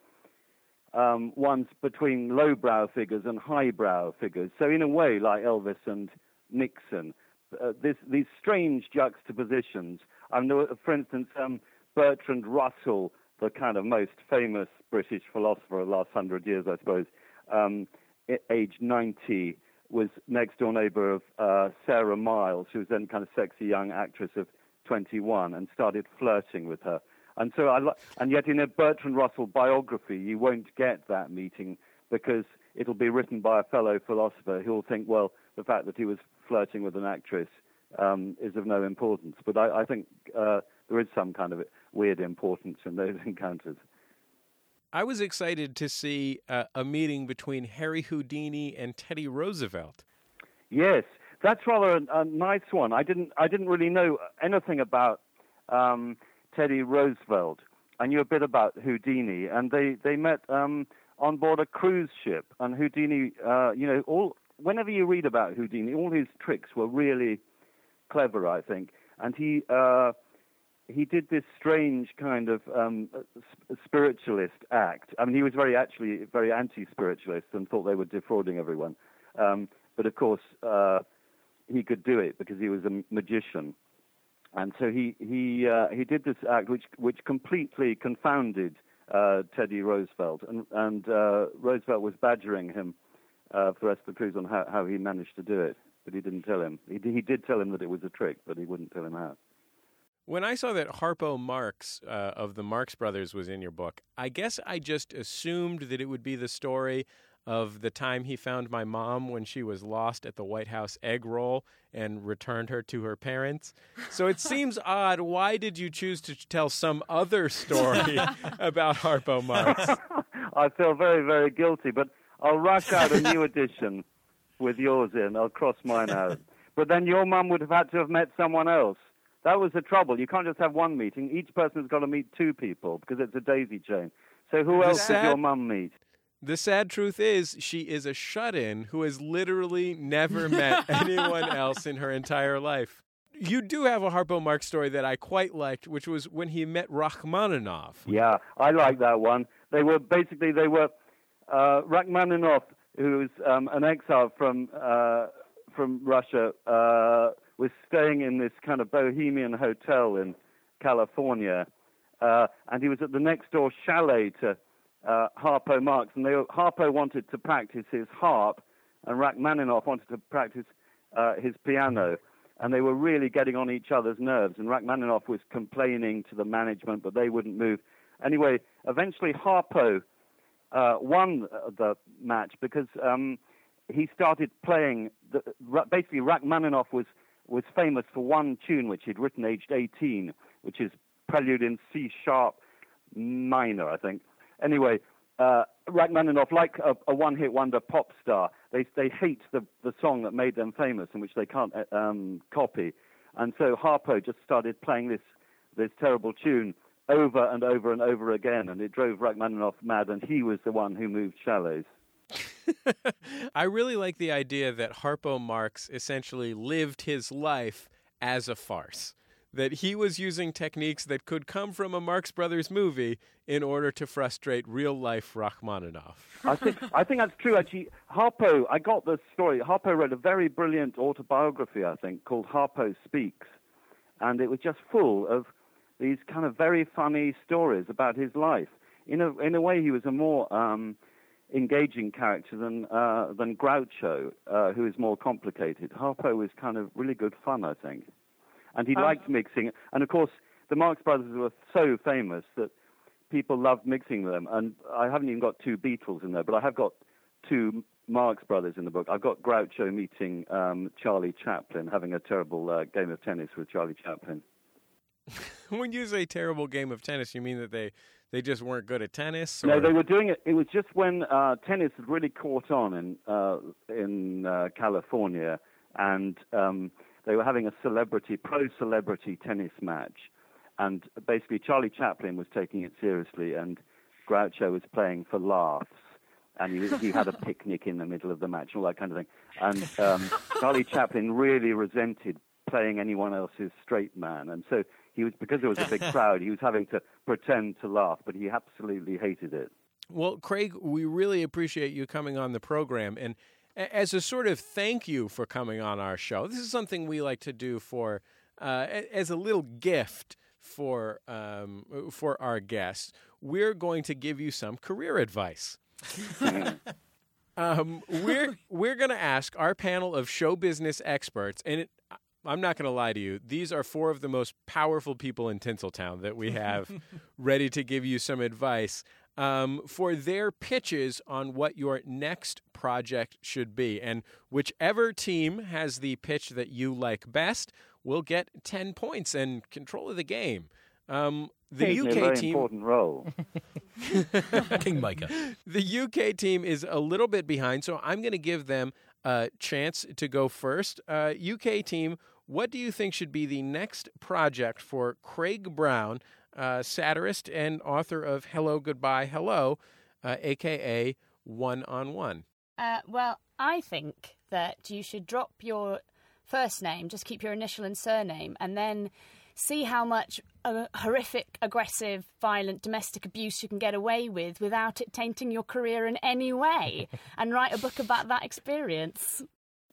um, ones between lowbrow figures and highbrow figures. So in a way, like Elvis and Nixon, uh, this, these strange juxtapositions. I know, for instance, um, Bertrand Russell, the kind of most famous British philosopher of the last hundred years, I suppose, um, at age 90, was next door neighbor of uh, Sarah Miles, who was then kind of sexy young actress of 21, and started flirting with her. And so, I, and yet in a Bertrand Russell biography, you won't get that meeting because it'll be written by a fellow philosopher who'll think, well, the fact that he was flirting with an actress um, is of no importance. But I, I think uh, there is some kind of weird importance in those encounters. I was excited to see uh, a meeting between Harry Houdini and Teddy Roosevelt. Yes, that's rather a, a nice one. I didn't, I didn't really know anything about um, Teddy Roosevelt. I knew a bit about Houdini, and they they met um, on board a cruise ship. And Houdini, uh, you know, all whenever you read about Houdini, all his tricks were really clever, I think. And he uh, he did this strange kind of um, spiritualist act. I mean, he was very actually very anti-spiritualist and thought they were defrauding everyone. Um, but of course, uh, he could do it because he was a magician. And so he he uh, he did this act which which completely confounded uh, Teddy Roosevelt, and and uh, Roosevelt was badgering him uh, for the rest of on how, how he managed to do it, but he didn't tell him. He he did tell him that it was a trick, but he wouldn't tell him how. When I saw that Harpo Marx uh, of the Marx Brothers was in your book, I guess I just assumed that it would be the story of the time he found my mom when she was lost at the White House egg roll and returned her to her parents. So it seems odd. Why did you choose to tell some other story about Harpo Marx? I feel very very guilty, but I'll rush out a new edition with yours in. I'll cross mine out. But then your mum would have had to have met someone else. That was the trouble. You can't just have one meeting. Each person's got to meet two people because it's a daisy chain. So who else did your mum meet? The sad truth is, she is a shut in who has literally never met anyone else in her entire life. You do have a Harpo Marx story that I quite liked, which was when he met Rachmaninoff. Yeah, I like that one. They were basically they were uh, Rachmaninoff, who's um, an exile from uh, from Russia, uh, was staying in this kind of bohemian hotel in California, uh, and he was at the next door chalet to uh, Harpo Marx, and they, Harpo wanted to practice his harp, and Rachmaninoff wanted to practice uh, his piano. And they were really getting on each other's nerves. And Rachmaninoff was complaining to the management, but they wouldn't move. Anyway, eventually Harpo uh, won the match because um, he started playing. The, basically, Rachmaninoff was was famous for one tune which he'd written aged 18, which is Prelude in C sharp minor, I think. Anyway, uh, Rachmaninoff, like a, a, one-hit wonder pop star, they they hate the the song that made them famous and which they can't uh, um, copy, and so Harpo just started playing this this terrible tune over and over and over again, and it drove Rachmaninoff mad, and he was the one who moved shallows. I really like the idea that Harpo Marx essentially lived his life as a farce that he was using techniques that could come from a Marx Brothers movie in order to frustrate real life Rachmaninoff. I think I think that's true. Actually, Harpo, I got the story. Harpo wrote a very brilliant autobiography, I think, called Harpo Speaks, and it was just full of these kind of very funny stories about his life. In a in a way, he was a more um, engaging character than uh, than Groucho, uh, who is more complicated. Harpo was kind of really good fun, I think and he um, liked mixing. And of course, the Marx Brothers were so famous that people loved mixing them. And I haven't even got two Beatles in there, but I have got two Marx Brothers in the book. I've got Groucho meeting um, Charlie Chaplin, having a terrible uh, game of tennis with Charlie Chaplin. when you say terrible game of tennis, you mean that they they just weren't good at tennis? Or? No, they were doing it. It was just when uh, tennis had really caught on in uh, in uh, California, and um, they were having a celebrity, pro celebrity tennis match. And basically, Charlie Chaplin was taking it seriously, and Groucho was playing for laughs. And he, he had a picnic in the middle of the match, all that kind of thing. And um, Charlie Chaplin really resented playing anyone else's straight man. And so he was, because there was a big crowd, he was having to pretend to laugh, but he absolutely hated it. Well, Craig, we really appreciate you coming on the program. And as a sort of thank you for coming on our show. This is something we like to do for uh, as a little gift for um, for our guests. We're going to give you some career advice. um, we're we're going to ask our panel of show business experts, and it, I'm not going to lie to you. These are four of the most powerful people in Tinseltown that we have ready to give you some advice um, for their pitches on what your next project should be. And whichever team has the pitch that you like best will get 10 points and control of the game. Um, the Taking UK a very team important role. Kingmaker. The UK team is a little bit behind, so I'm going to give them a chance to go first. Uh, UK team, what do you think should be the next project for Craig Brown uh, satirist and author of Hello, Goodbye, Hello, uh, aka One on One? Uh, well, I think that you should drop your first name, just keep your initial and surname, and then see how much uh, horrific, aggressive, violent domestic abuse you can get away with without it tainting your career in any way, and write a book about that experience.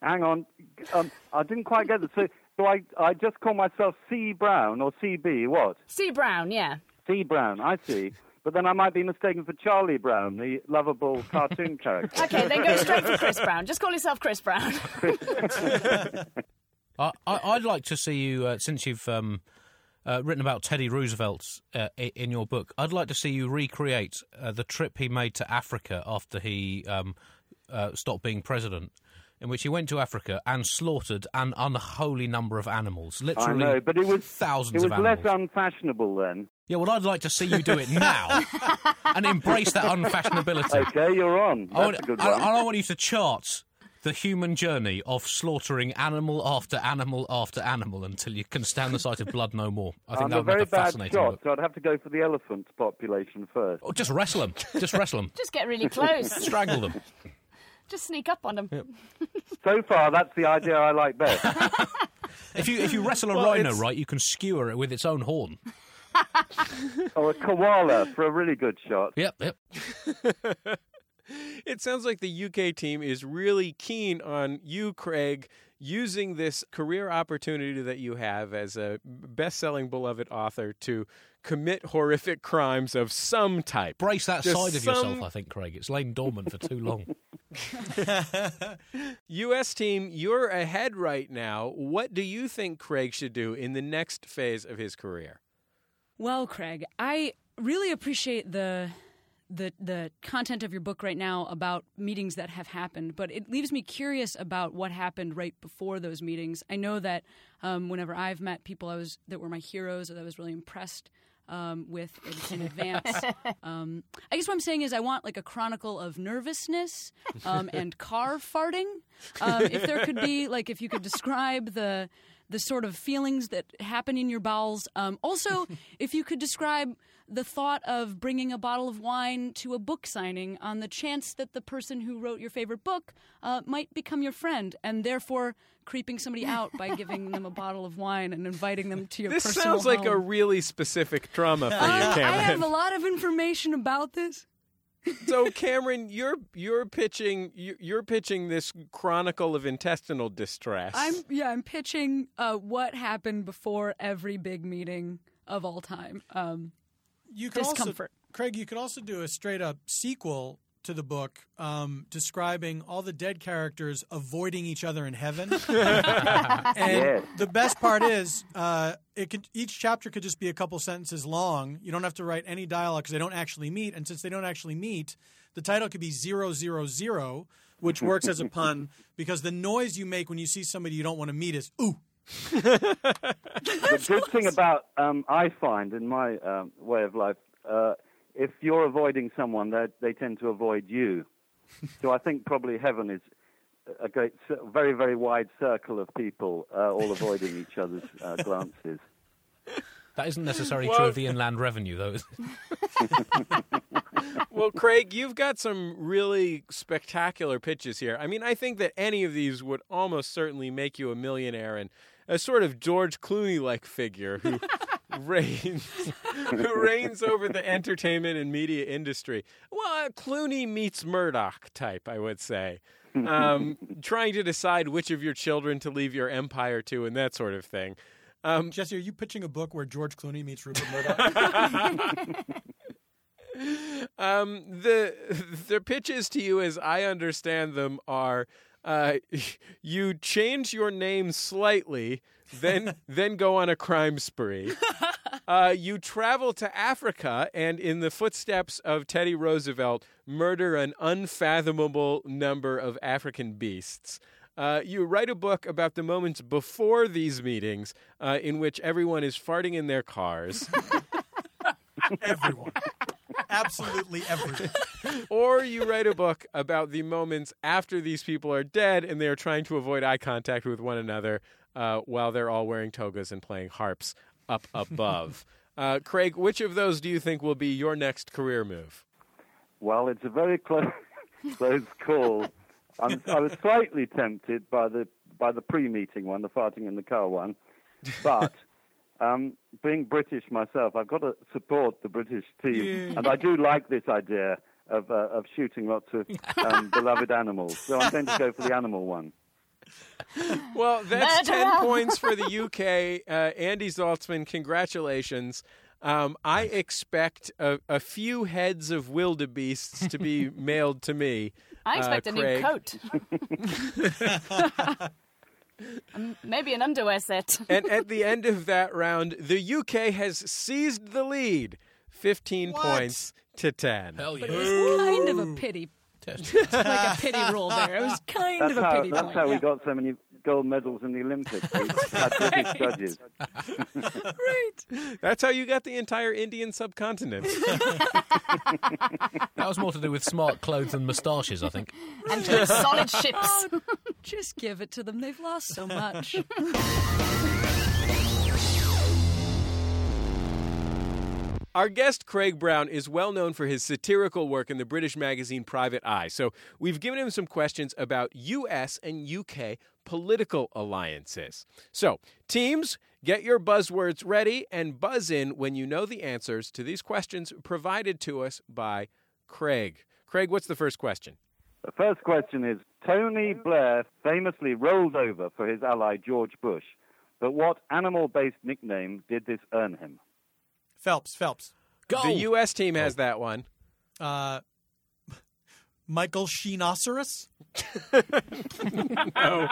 Hang on, um, I didn't quite get it. So so I, I just call myself C Brown or CB, what? C Brown, yeah. C Brown, I see. But then I might be mistaken for Charlie Brown, the lovable cartoon character. Okay, then go straight for Chris Brown. Just call yourself Chris Brown. I, would like to see you, uh, since you've um, uh, written about Teddy Roosevelt uh, in your book, I'd like to see you recreate uh, the trip he made to Africa after he um, uh, stopped being president in which he went to Africa and slaughtered an unholy number of animals. Literally, I know, but it was thousands. It was less unfashionable then. Yeah, well, I'd like to see you do it now and embrace that unfashionability. Okay, you're on. That's I want, a good one. I, I want you to chart the human journey of slaughtering animal after animal after animal until you can stand the sight of blood no more. I think that would make a fascinating shot, book. so I'd have to go for the elephant population first. Oh, just wrestle them. Just wrestle them. just get really close. Strangle them. Just sneak up on them. Yep. so far, that's the idea I like best. if you if you wrestle a well, rhino right, you can skewer it with its own horn. or a koala for a really good shot. Yep, yep. it sounds like the UK team is really keen on you, Craig, using this career opportunity that you have as a best selling beloved author to commit horrific crimes of some type. Brace that Just side of some... yourself, I think, Craig. It's lain dormant for too long. U.S. team, you're ahead right now. What do you think Craig should do in the next phase of his career? Well, Craig, I really appreciate the the the content of your book right now about meetings that have happened, but it leaves me curious about what happened right before those meetings. I know that um, whenever I've met people, I was that were my heroes, that I was really impressed um, with in, in advance. um, I guess what I'm saying is I want like a chronicle of nervousness um, and car farting. Um, if there could be like if you could describe the the sort of feelings that happen in your bowels. Um, also, if you could describe the thought of bringing a bottle of wine to a book signing on the chance that the person who wrote your favorite book uh, might become your friend, and therefore creeping somebody out by giving them a bottle of wine and inviting them to your This personal sounds like a really specific trauma for you, Uh, I have a lot of information about this. So Cameron, you're you're pitching you- you're pitching this chronicle of intestinal distress. I'm yeah, I'm pitching uh, what happened before every big meeting of all time. Um, You could Discomfort. also, Craig. You could also do a straight up sequel to the book um, describing all the dead characters avoiding each other in heaven. and Yes. the best part is, uh, it could each chapter could just be a couple sentences long. You don't have to write any dialogue because they don't actually meet. And since they don't actually meet, the title could be zero zero zero, which works as a pun because the noise you make when you see somebody you don't want to meet is ooh. the good thing about um, I find in my um, way of life, uh, if you're avoiding someone, they they tend to avoid you. so I think probably heaven is a great, very very wide circle of people uh, all avoiding each other's uh, glances. That isn't necessarily Well- true of the inland revenue, though. is it? well, Craig, you've got some really spectacular pitches here. I mean, I think that any of these would almost certainly make you a millionaire and a sort of George Clooney-like figure who reigns who reigns over the entertainment and media industry. Well, Clooney meets Murdoch type, I would say. Um, trying to decide which of your children to leave your empire to and that sort of thing. Um, Jesse, are you pitching a book where George Clooney meets Rupert Murdoch? Um, the the pitches to you, as I understand them, are uh, you change your name slightly, then then go on a crime spree. Uh, you travel to Africa and, in the footsteps of Teddy Roosevelt, murder an unfathomable number of African beasts. Uh, you write a book about the moments before these meetings uh, in which everyone is farting in their cars. everyone. Absolutely everything. or you write a book about the moments after these people are dead and they are trying to avoid eye contact with one another uh, while they're all wearing togas and playing harps up above. uh, Craig, which of those do you think will be your next career move? Well, it's a very close close call. I'm, I was slightly tempted by the by the pre-meeting one, the farting in the car one, but um, being British myself, I've got to support the British team, and I do like this idea of uh, of shooting lots of um, beloved animals. So I'm going to go for the animal one. Well, that's Murderer. 10 points for the UK. Uh, Andy Zaltzman, congratulations. Um, I expect a, a few heads of wildebeests to be mailed to me. I uh, expect a new coat. Um, Maybe an underwear set. And at the end of that round, the UK has seized the lead 15 What? points to 10. Hell But it was kind of a pity, like a pity roll there. It was kind That's of a how pity that's point. how we yeah. got so many gold medals in the Olympics. We had British judges. Right. That's how you got the entire Indian subcontinent. That was more to do with smart clothes and moustaches, I think. and solid ships. Oh, just give it to them. They've lost so much. Our guest, Craig Brown, is well known for his satirical work in the British magazine Private Eye. So we've given him some questions about U.S. and UK political alliances. So, teams, get your buzzwords ready and buzz in when you know the answers to these questions provided to us by Craig. Craig, what's the first question? The first question is Tony Blair famously rolled over for his ally George Bush, but what animal based nickname did this earn him? Phelps, Phelps. Go! The U.S. team has that one. Uh, Michael Sheenoceros? No,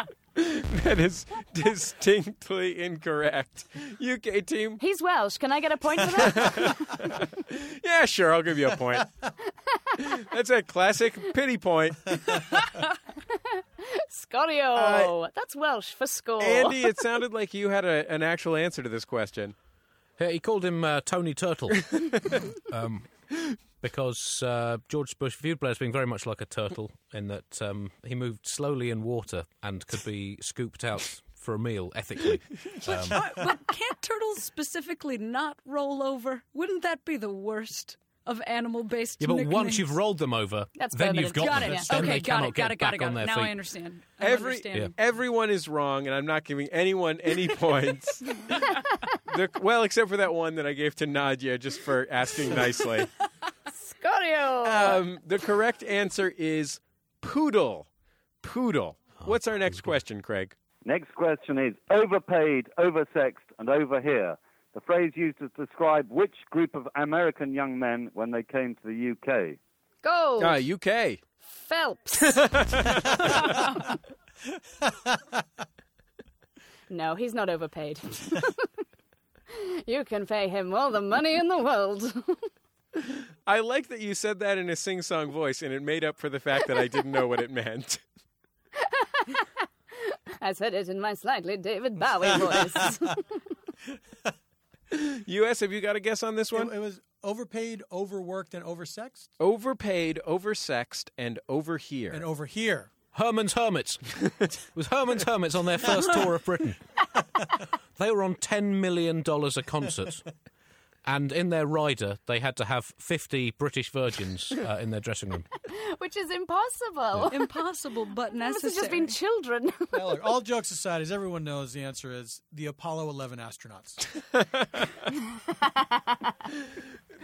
that is distinctly incorrect. UK team, He's Welsh. Can I get a point for that? yeah, sure, I'll give you a point. That's a classic pity point. Scorio. That's Welsh for score. Andy, it sounded like you had a, an actual answer to this question. Yeah, he called him uh, Tony Turtle. um, because uh, George Bush viewed Blair as being very much like a turtle in that um, he moved slowly in water and could be scooped out for a meal ethically. Um, But can't turtles specifically not roll over? Wouldn't that be the worst of animal-based? yeah, but once you've rolled them over, That's then you've got Got them. it. Then okay, they got cannot it. Got get it. Got back it. Got on it. their Now feet. I understand. I'm Every understanding. everyone is wrong, and I'm not giving anyone any points. The- well, except for that one that I gave to Nadia just for asking nicely. Scorio. Um, the correct answer is poodle. Poodle. What's our next question, Craig? Next question is overpaid, oversexed, and over here. The phrase used to describe which group of American young men when they came to the UK. Gold. Ah, UK. Phelps. no, he's not overpaid. you can pay him all the money in the world. I like that you said that in a sing-song voice, and it made up for the fact that I didn't know what it meant. I said it in my slightly David Bowie voice. U.S., have you got a guess on this It, one? it was overpaid, overworked, and oversexed. Overpaid, oversexed, and over here. And over here. Herman's Hermits. it was Herman's Hermits on their first tour of Britain. they were on $10 million a concert. And in their rider, they had to have 50 British virgins uh, in their dressing room. Which is impossible. Impossible, but Must necessary. have just been children. Now, look, all jokes aside, as everyone knows, the answer is the Apollo 11 astronauts.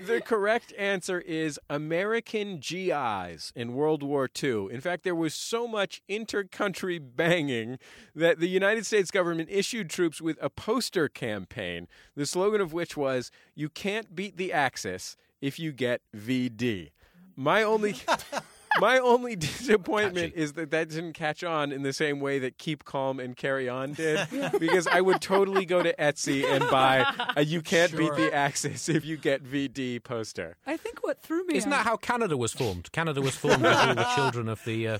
The correct answer is American GIs in World War II. In fact, there was so much inter-country banging that the United States government issued troops with a poster campaign, the slogan of which was, You can't beat the Axis if you get VD. My only. My only disappointment Catchy. is that that didn't catch on in the same way that Keep Calm and Carry On did, because I would totally go to Etsy and buy a "You Can't Beat the Axis if you get VD" poster. I think what threw me. Isn't on- that how Canada was formed? Canada was formed as all the children of the uh,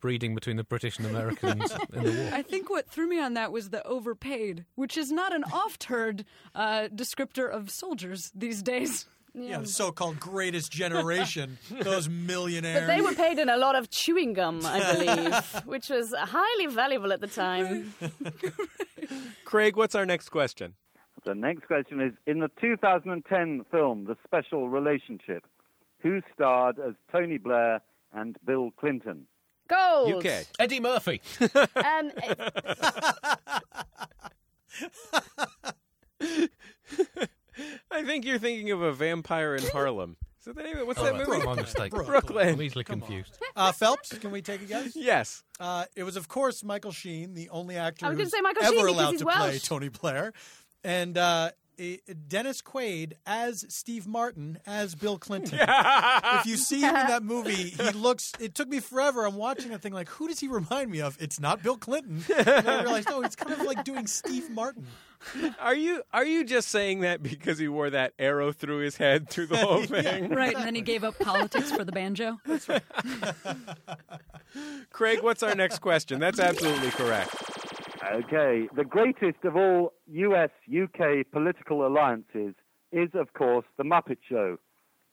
breeding between the British and Americans in the war. I think what threw me on that was the overpaid, which is not an oft-heard uh, descriptor of soldiers these days. Yeah, the so-called greatest generation, those millionaires. But they were paid in a lot of chewing gum, I believe, which was highly valuable at the time. Craig, what's our next question? The next question is In the 2010 film, The Special Relationship, who starred as Tony Blair and Bill Clinton? Gold. UK. Eddie Murphy. And I think you're thinking of a vampire in Harlem. Is that the name? of- What's Oh, that that's movie? my mistake. Brooklyn. I'm easily confused. Uh, Phelps, can we take a guess? Yes. Uh, it was, of course, Michael Sheen, the only actor I was gonna who's say Michael ever Sheen because allowed he's to play Welsh. Tony Blair, and uh, i- Eh, Dennis Quaid as Steve Martin as Bill Clinton. if you see him in that movie, he looks. It took me forever. I'm watching that thing like, who does he remind me of? It's not Bill Clinton. And then I realized, oh, it's kind of like doing Steve Martin. Are you are you just saying that because he wore that arrow through his head through the whole thing? Right, and then he gave up politics for the banjo. Craig, what's our next question? That's absolutely correct. Okay, the greatest of all US UK political alliances is, of course, The Muppet Show.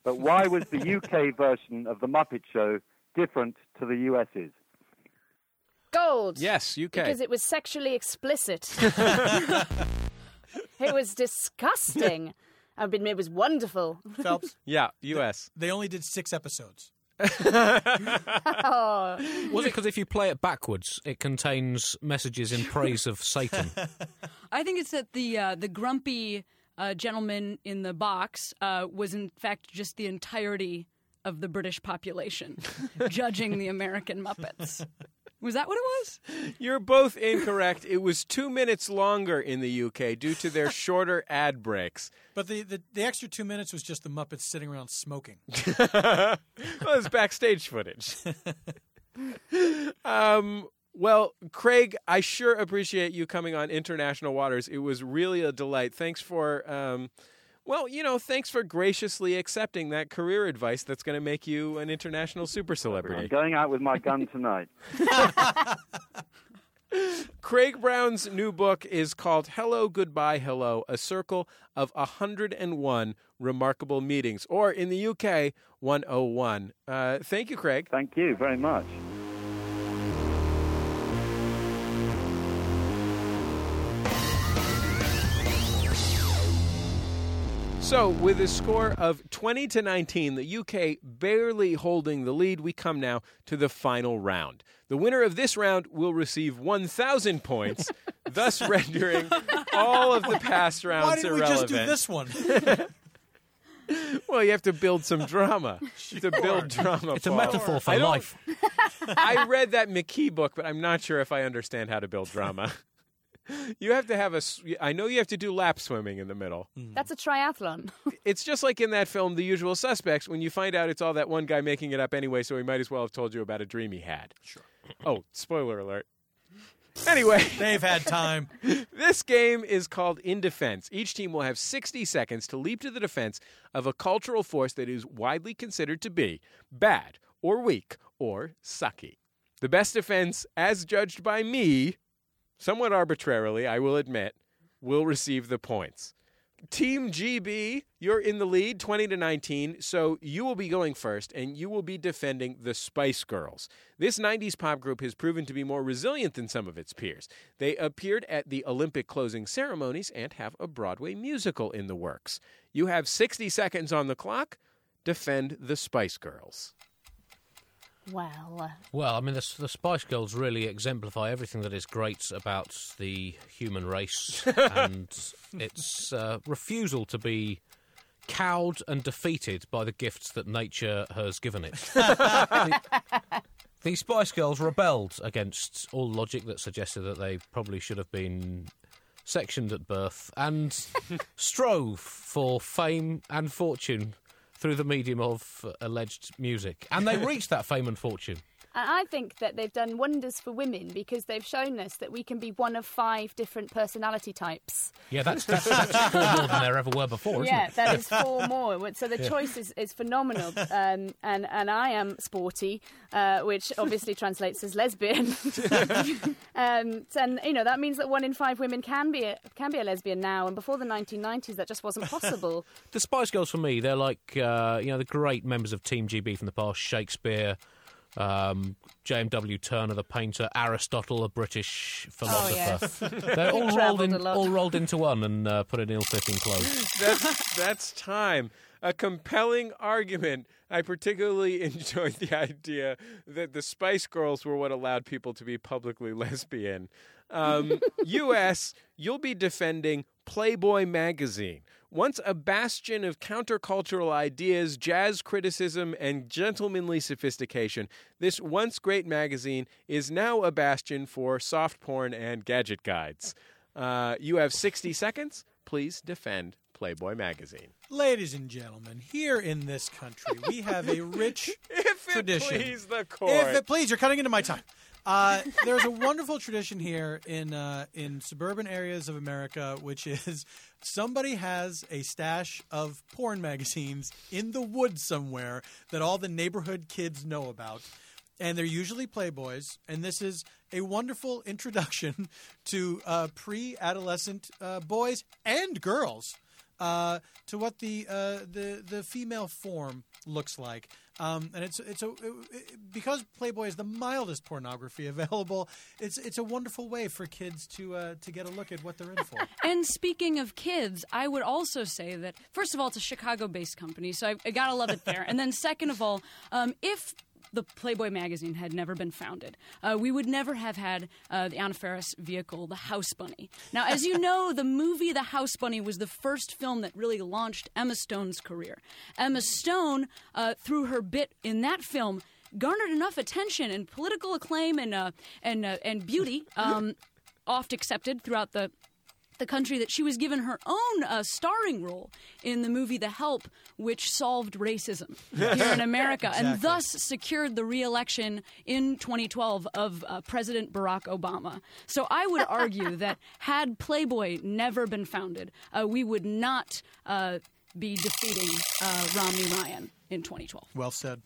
But why was the UK version of The Muppet Show different to the US's? gold. Yes, UK. Because it was sexually explicit. it was disgusting. I mean, it was wonderful. Phelps, yeah, US. they only did six episodes. Oh, Was it because if you play it backwards, it contains messages in praise of Satan? I think it's that the uh, the grumpy uh, gentleman in the box uh, was in fact just the entirety of the British population, judging the American Muppets. Was that what it was? You're both incorrect. It was two minutes longer in the UK due to their shorter ad breaks. But the, the, the extra two minutes was just the Muppets sitting around smoking. well, it's backstage footage. um, well, Craig, I sure appreciate you coming on International Waters. It was really a delight. Thanks for, um, well, you know, thanks for graciously accepting that career advice that's going to make you an international super celebrity. I'm going out with my gun tonight. Craig Brown's new book is called Hello, Goodbye, Hello A Circle of 101 Remarkable Meetings, or in the UK, 101. Uh, thank you, Craig. Thank you very much. So, with a score of 20 to 19, the UK barely holding the lead, we come now to the final round. The winner of this round will receive 1,000 points, thus rendering all of the past rounds Why didn't we just do this one? Well, you have to build some drama. To build drama. It's a metaphor for I life. I read that McKee book, but I'm not sure if I understand how to build drama. You have to have a. I know you have to do lap swimming in the middle. Mm-hmm. That's a triathlon. It's just like in that film, The Usual Suspects, when you find out it's all that one guy making it up anyway, so he might as well have told you about a dream he had. Sure. Oh, spoiler alert. Anyway, They've had time. this game is called In Defense. Each team will have 60 seconds to leap to the defense of a cultural force that is widely considered to be bad or weak or sucky. The best defense, as judged by me, somewhat arbitrarily, I will admit, will receive the points. Team GB, you're in the lead 20 to 19, so you will be going first and you will be defending the Spice Girls. This 90s pop group has proven to be more resilient than some of its peers. They appeared at the Olympic closing ceremonies and have a Broadway musical in the works. You have 60 seconds on the clock. Defend the Spice Girls. Well, Well, I mean, the, the Spice Girls really exemplify everything that is great about the human race and its uh, refusal to be cowed and defeated by the gifts that nature has given it. the, the Spice Girls rebelled against all logic that suggested that they probably should have been sectioned at birth and strove for fame and fortune through the medium of alleged music. And they reached that fame and fortune. And I think that they've done wonders for women because they've shown us that we can be one of five different personality types. Yeah, that's, that's, that's four more than there ever were before, isn't yeah, it? that is four more. So the choice is, is phenomenal. Um, and, and I am sporty, uh, which obviously translates as lesbian. um, and, you know, that means that one in five women can be a, can be a lesbian now. And before the 1990s, that just wasn't possible. The Spice Girls, for me, they're like, uh, you know, the great members of Team GB from the past Shakespeare, um, J.M.W. Turner, the painter, Aristotle, a British philosopher. They're all rolled, in, all rolled into one and uh, put in ill fitting clothes. That's, that's time. A compelling argument. I particularly enjoyed the idea that the Spice Girls were what allowed people to be publicly lesbian. Um, U.S., you'll be defending Playboy magazine. Once a bastion of countercultural ideas, jazz criticism, and gentlemanly sophistication, this once great magazine is now a bastion for soft porn and gadget guides. Uh, you have 60 seconds. Please defend Playboy magazine. Ladies and gentlemen, here in this country, we have a rich If it tradition. please the court. If it please, you're cutting into my time. Uh, there's a wonderful tradition here in uh, in suburban areas of America, which is somebody has a stash of porn magazines in the woods somewhere that all the neighborhood kids know about. And they're usually Playboys, and this is a wonderful introduction to uh, pre-adolescent uh, boys and girls uh, to what the uh, the the female form looks like. Um, and it's it's a it, because Playboy is the mildest pornography available. It's it's a wonderful way for kids to uh, to get a look at what they're in for. And speaking of kids, I would also say that first of all, it's a Chicago-based company, so I, I gotta love it there. And then second of all, um, if the Playboy magazine had never been founded, uh, we would never have had uh, the Anna Faris vehicle, the House Bunny. Now, as you know, the movie The House Bunny was the first film that really launched Emma Stone's career. Emma Stone, uh, through her bit in that film, garnered enough attention and political acclaim and uh, and uh, and beauty, um, oft accepted throughout the the country that she was given her own uh, starring role in the movie The Help, which solved racism here in America and thus secured the reelection in 2012 of uh, President Barack Obama. So I would argue that had Playboy never been founded, uh, we would not uh, be defeating uh, Romney Ryan in 2012. Well said.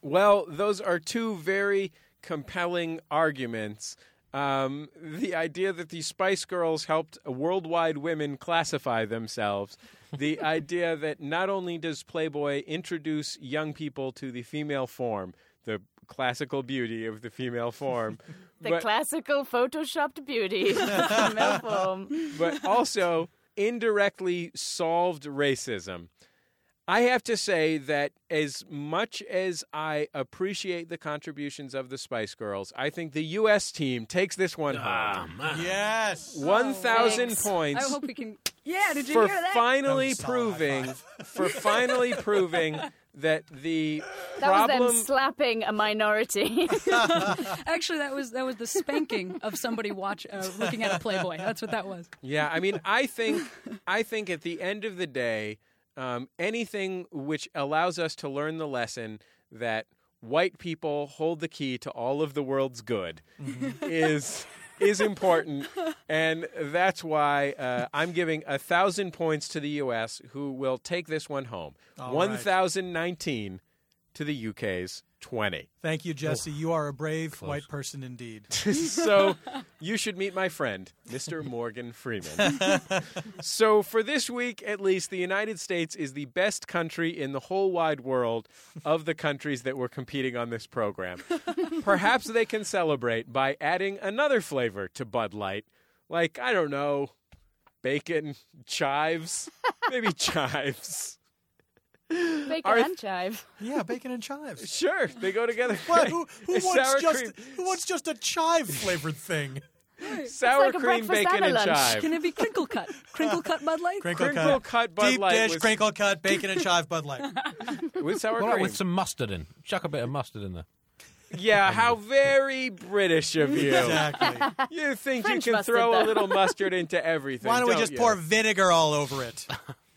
Well, those are two very compelling arguments. Um, the idea that the Spice Girls helped worldwide women classify themselves, the idea that not only does Playboy introduce young people to the female form, the classical beauty of the female form, The but, classical photoshopped beauty of the female form. but also indirectly solved racism. I have to say that as much as I appreciate the contributions of the Spice Girls, I think the U.S. team takes this one home. Yes. 1,000 Thanks. I points hope we can. Yeah, did you for hear that? finally That proving for finally proving that the That was problem them slapping a minority. Actually, that was that was the spanking of somebody watch uh, looking at a Playboy. That's what that was. Yeah, I mean, I think I think at the end of the day, um, anything which allows us to learn the lesson that white people hold the key to all of the world's good is is important, and that's why uh, I'm giving a thousand points to the U.S., who will take this one home. All One right. thousand nineteen to the UK's twenty. Thank you, Jesse. Oh, you are a brave white person indeed. so you should meet my friend, Mr. Morgan Freeman. so for this week, at least, the United States is the best country in the whole wide world of the countries that were competing on this program. Perhaps they can celebrate by adding another flavor to Bud Light, like I don't know, bacon chives, maybe chives. Bacon Are- and chive. Yeah, bacon and chives. Sure, they go together. What? Who, who wants sour just cream, who wants just a chive flavored thing? sour like a cream, breakfast bacon, and a lunch. chive. Can it be crinkle cut? Crinkle cut Bud Light? Crinkle, Crinkle cut Bud deep Light dish, with- crinkle cut, bacon and chive Bud Light. with sour All right, cream. with some mustard in. Chuck a bit of mustard in there. Yeah, how very British of you. Exactly. You think French you can mustard, throw a little mustard into everything. Why don't we don't just you? pour vinegar all over it?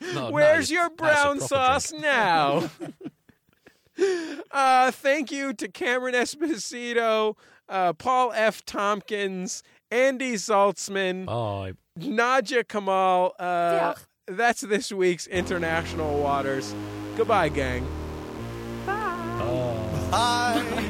No, no, Where's your brown sauce drink. now? uh, thank you to Cameron Esposito, uh, Paul F. Tompkins, Andy Zaltzman, Bye. Nadia Kamil. Uh, Diolch. that's this week's International Waters. Goodbye, gang. Hi.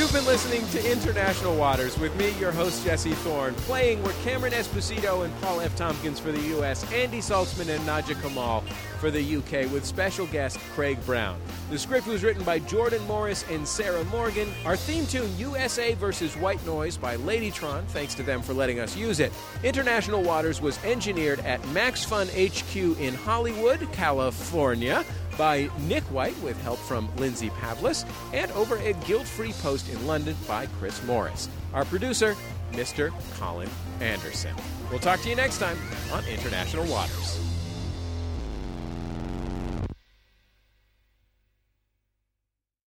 You've been listening to International Waters with me, your host, Jesse Thorn. Playing were Cameron Esposito and Paul F. Tompkins for the U.S., Andy Zaltzman and Nadia Kamil for the U.K., with special guest Craig Brown. The script was written by Jordan Morris and Sarah Morgan. Our theme tune, USA versus White Noise by Ladytron, thanks to them for letting us use it. International Waters was engineered at Max Fun HQ in Hollywood, California by Nick White with help from Lindsey Pavlis, and over at Guilt Free Post in London by Chris Morris. Our producer, Mr. Colin Anderson. We'll talk to you next time on International Waters.